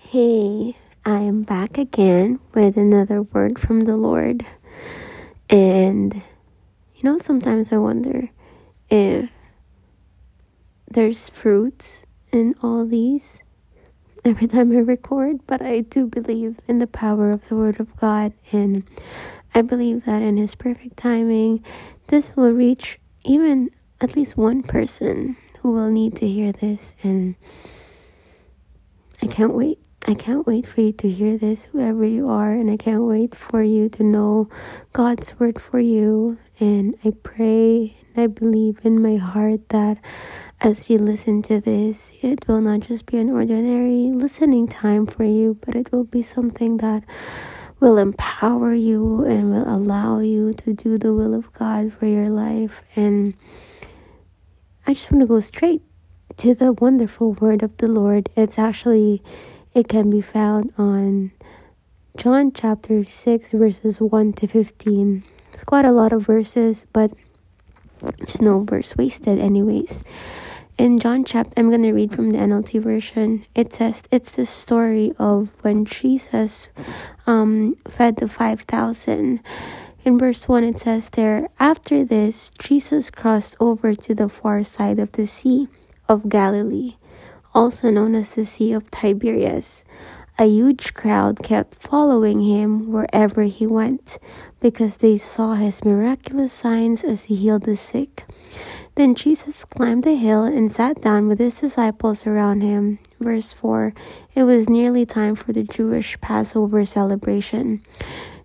Hey, I am back again with another word from the Lord. And you know, sometimes I wonder if there's fruits in all these every time I record, but I do believe in the power of the Word of God, and I believe that in His perfect timing, this will reach even at least one person who will need to hear this, and I can't wait. I can't wait for you to hear this, whoever you are, and I can't wait for you to know God's word for you. And I pray and I believe in my heart that as you listen to this, it will not just be an ordinary listening time for you, but it will be something that will empower you and will allow you to do the will of God for your life. And I just want to go straight to the wonderful word of the Lord. It's actually it can be found on John chapter 6, verses 1 to 15. It's quite a lot of verses, but there's no verse wasted, anyways. In John chapter, I'm going to read from the NLT version. It says it's the story of when Jesus um, fed the 5,000. In verse 1, it says there, After this, Jesus crossed over to the far side of the Sea of Galilee also known as the Sea of Tiberias. A huge crowd kept following him wherever he went because they saw his miraculous signs as he healed the sick. Then Jesus climbed the hill and sat down with his disciples around him. Verse 4 It was nearly time for the Jewish Passover celebration.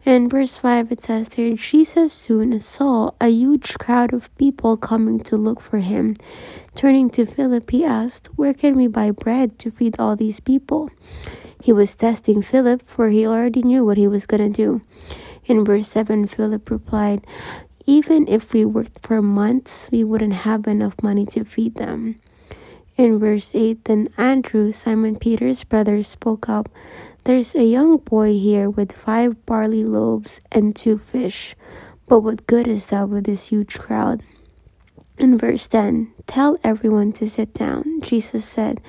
In verse 5, it says there, Jesus soon saw a huge crowd of people coming to look for him. Turning to Philip, he asked, Where can we buy bread to feed all these people? He was testing Philip, for he already knew what he was going to do. In verse 7, Philip replied, Even if we worked for months, we wouldn't have enough money to feed them. In verse 8, then Andrew, Simon Peter's brother, spoke up. There's a young boy here with five barley loaves and two fish. But what good is that with this huge crowd? In verse 10, tell everyone to sit down, Jesus said.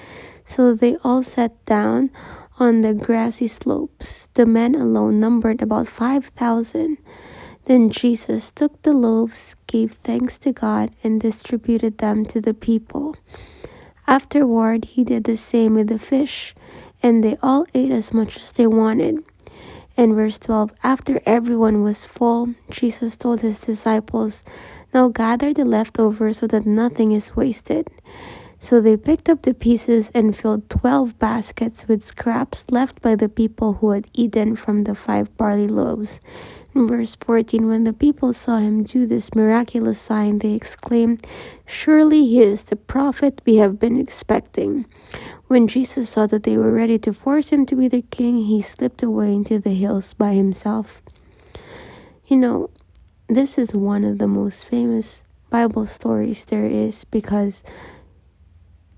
So they all sat down on the grassy slopes. The men alone numbered about 5,000. Then Jesus took the loaves, gave thanks to God, and distributed them to the people. Afterward, he did the same with the fish and they all ate as much as they wanted. In verse 12, after everyone was full, Jesus told his disciples, Now gather the leftovers so that nothing is wasted. So they picked up the pieces and filled twelve baskets with scraps left by the people who had eaten from the five barley loaves. In verse 14, when the people saw him do this miraculous sign, they exclaimed, Surely he is the prophet we have been expecting. When Jesus saw that they were ready to force him to be their king, he slipped away into the hills by himself. You know, this is one of the most famous Bible stories there is because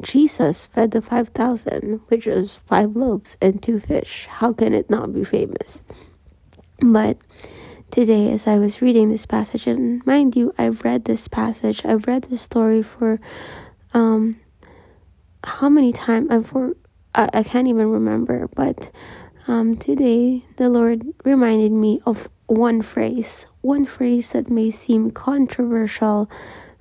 Jesus fed the 5,000, which was five loaves and two fish. How can it not be famous? But today, as I was reading this passage, and mind you, I've read this passage, I've read this story for um, how many times I've for I, I can't even remember, but um, today the Lord reminded me of one phrase, one phrase that may seem controversial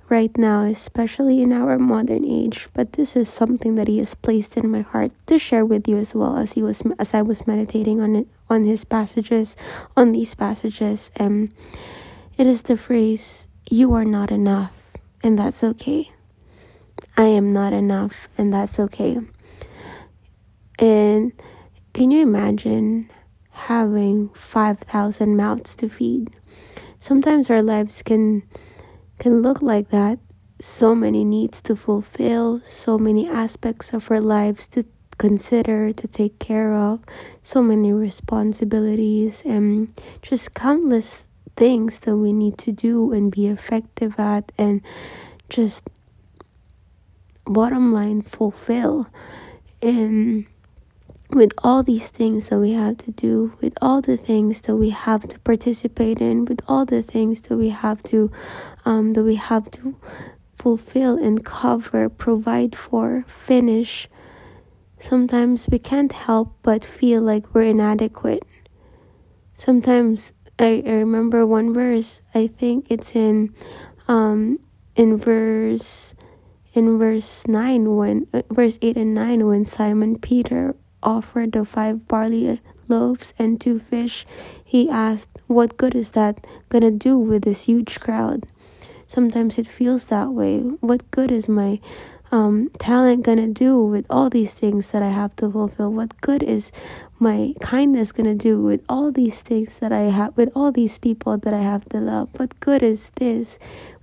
right now, especially in our modern age. But this is something that He has placed in my heart to share with you as well as He was as I was meditating on it on His passages, on these passages, and it is the phrase, "You are not enough," and that's okay. I am not enough, and that's okay. And can you imagine having 5,000 mouths to feed? Sometimes our lives can can look like that. So many needs to fulfill, so many aspects of our lives to consider, to take care of, so many responsibilities, and just countless things that we need to do and be effective at, and just bottom line fulfill and with all these things that we have to do with all the things that we have to participate in with all the things that we have to um, that we have to fulfill and cover provide for finish sometimes we can't help but feel like we're inadequate. Sometimes I, I remember one verse, I think it's in um in verse in verse 9 when uh, verse 8 and 9 when Simon Peter offered the five barley loaves and two fish, he asked, What good is that gonna do with this huge crowd? Sometimes it feels that way. What good is my um, talent gonna do with all these things that I have to fulfill? What good is my kindness gonna do with all these things that I have, with all these people that I have to love? What good is this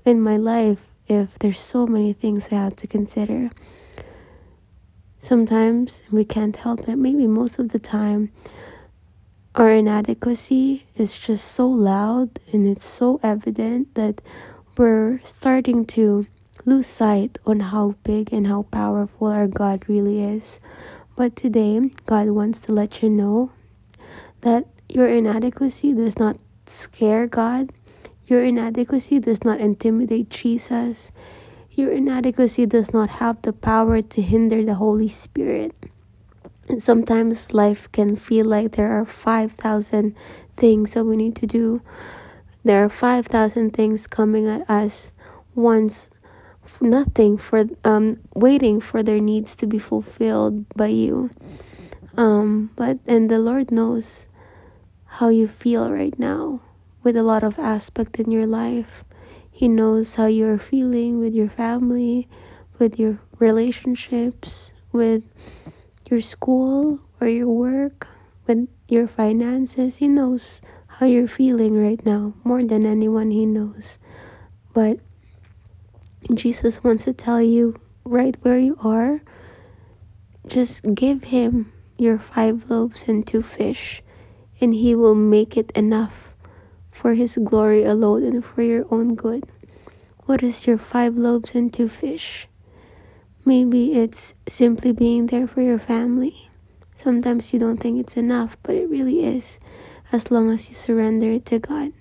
in my life if there's so many things I have to consider? Sometimes we can't help it, maybe most of the time, our inadequacy is just so loud and it's so evident that we're starting to lose sight on how big and how powerful our God really is. But today, God wants to let you know that your inadequacy does not scare God. Your inadequacy does not intimidate Jesus. Your inadequacy does not have the power to hinder the Holy Spirit. And sometimes life can feel like there are 5,000 things that we need to do. There are 5,000 things coming at us once nothing for um waiting for their needs to be fulfilled by you. Um but and the Lord knows how you feel right now with a lot of aspect in your life. He knows how you're feeling with your family, with your relationships, with your school or your work, with your finances. He knows how you're feeling right now more than anyone he knows. But Jesus wants to tell you right where you are, just give him your five loaves and two fish, and he will make it enough for his glory alone and for your own good. What is your five loaves and two fish? Maybe it's simply being there for your family. Sometimes you don't think it's enough, but it really is, as long as you surrender it to God.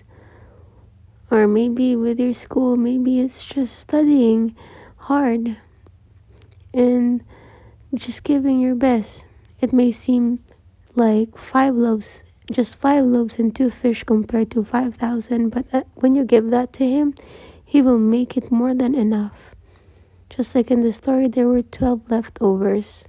Or maybe with your school, maybe it's just studying hard and just giving your best. It may seem like five loaves, just five loaves and two fish compared to 5,000, but uh, when you give that to Him, He will make it more than enough. Just like in the story, there were 12 leftovers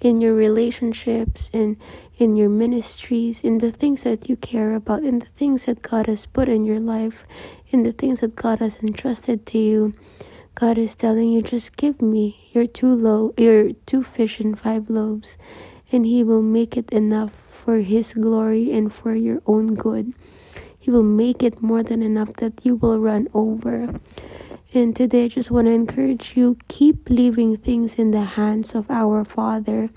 in your relationships, in, in your ministries, in the things that you care about, in the things that God has put in your life, in the things that God has entrusted to you. God is telling you, just give me your two low, your two fish and five loaves, and He will make it enough for His glory and for your own good. He will make it more than enough that you will run over. And today I just want to encourage you keep leaving things in the hands of our Father.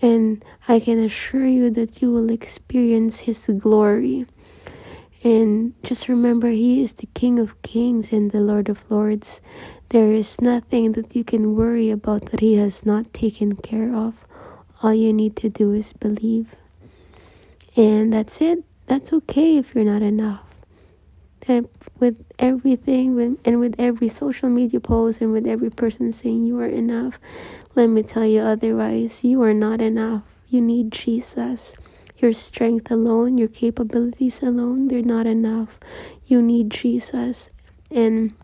And I can assure you that you will experience His glory. And just remember, He is the King of Kings and the Lord of Lords. There is nothing that you can worry about that He has not taken care of. All you need to do is believe. And that's it. That's okay if you're not enough that with everything and with every social media post and with every person saying you are enough, let me tell you otherwise. You are not enough. You need Jesus. Your strength alone, your capabilities alone, they're not enough. You need Jesus. And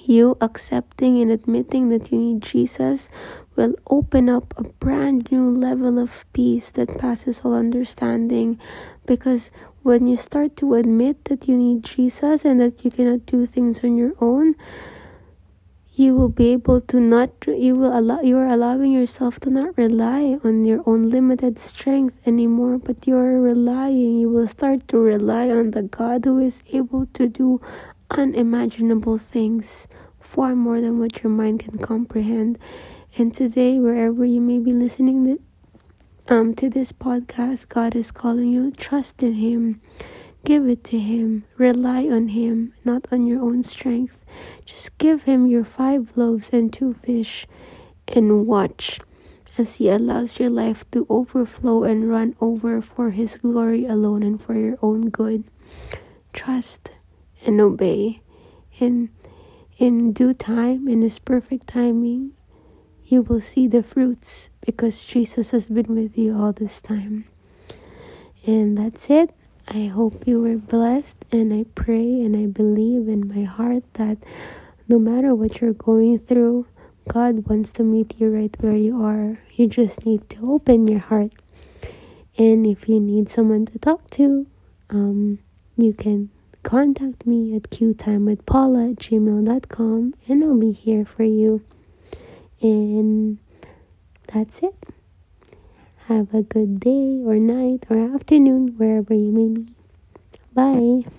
you accepting and admitting that you need Jesus will open up a brand new level of peace that passes all understanding. Because when you start to admit that you need Jesus and that you cannot do things on your own, you will be able to not you will allow you are allowing yourself to not rely on your own limited strength anymore but you are relying you will start to rely on the god who is able to do unimaginable things far more than what your mind can comprehend and today wherever you may be listening um, to this podcast, God is calling you trust in Him. Give it to Him. Rely on Him, not on your own strength. Just give Him your five loaves and two fish and watch as He allows your life to overflow and run over for His glory alone and for your own good. Trust and obey. And in due time, in His perfect timing, you will see the fruits because Jesus has been with you all this time. And that's it. I hope you were blessed, and I pray and I believe in my heart that no matter what you're going through, God wants to meet you right where you are. You just need to open your heart. And if you need someone to talk to, um, you can contact me at qtimewithpaula at gmail.com and I'll be here for you. And that's it. Have a good day or night or afternoon wherever you may be. Bye.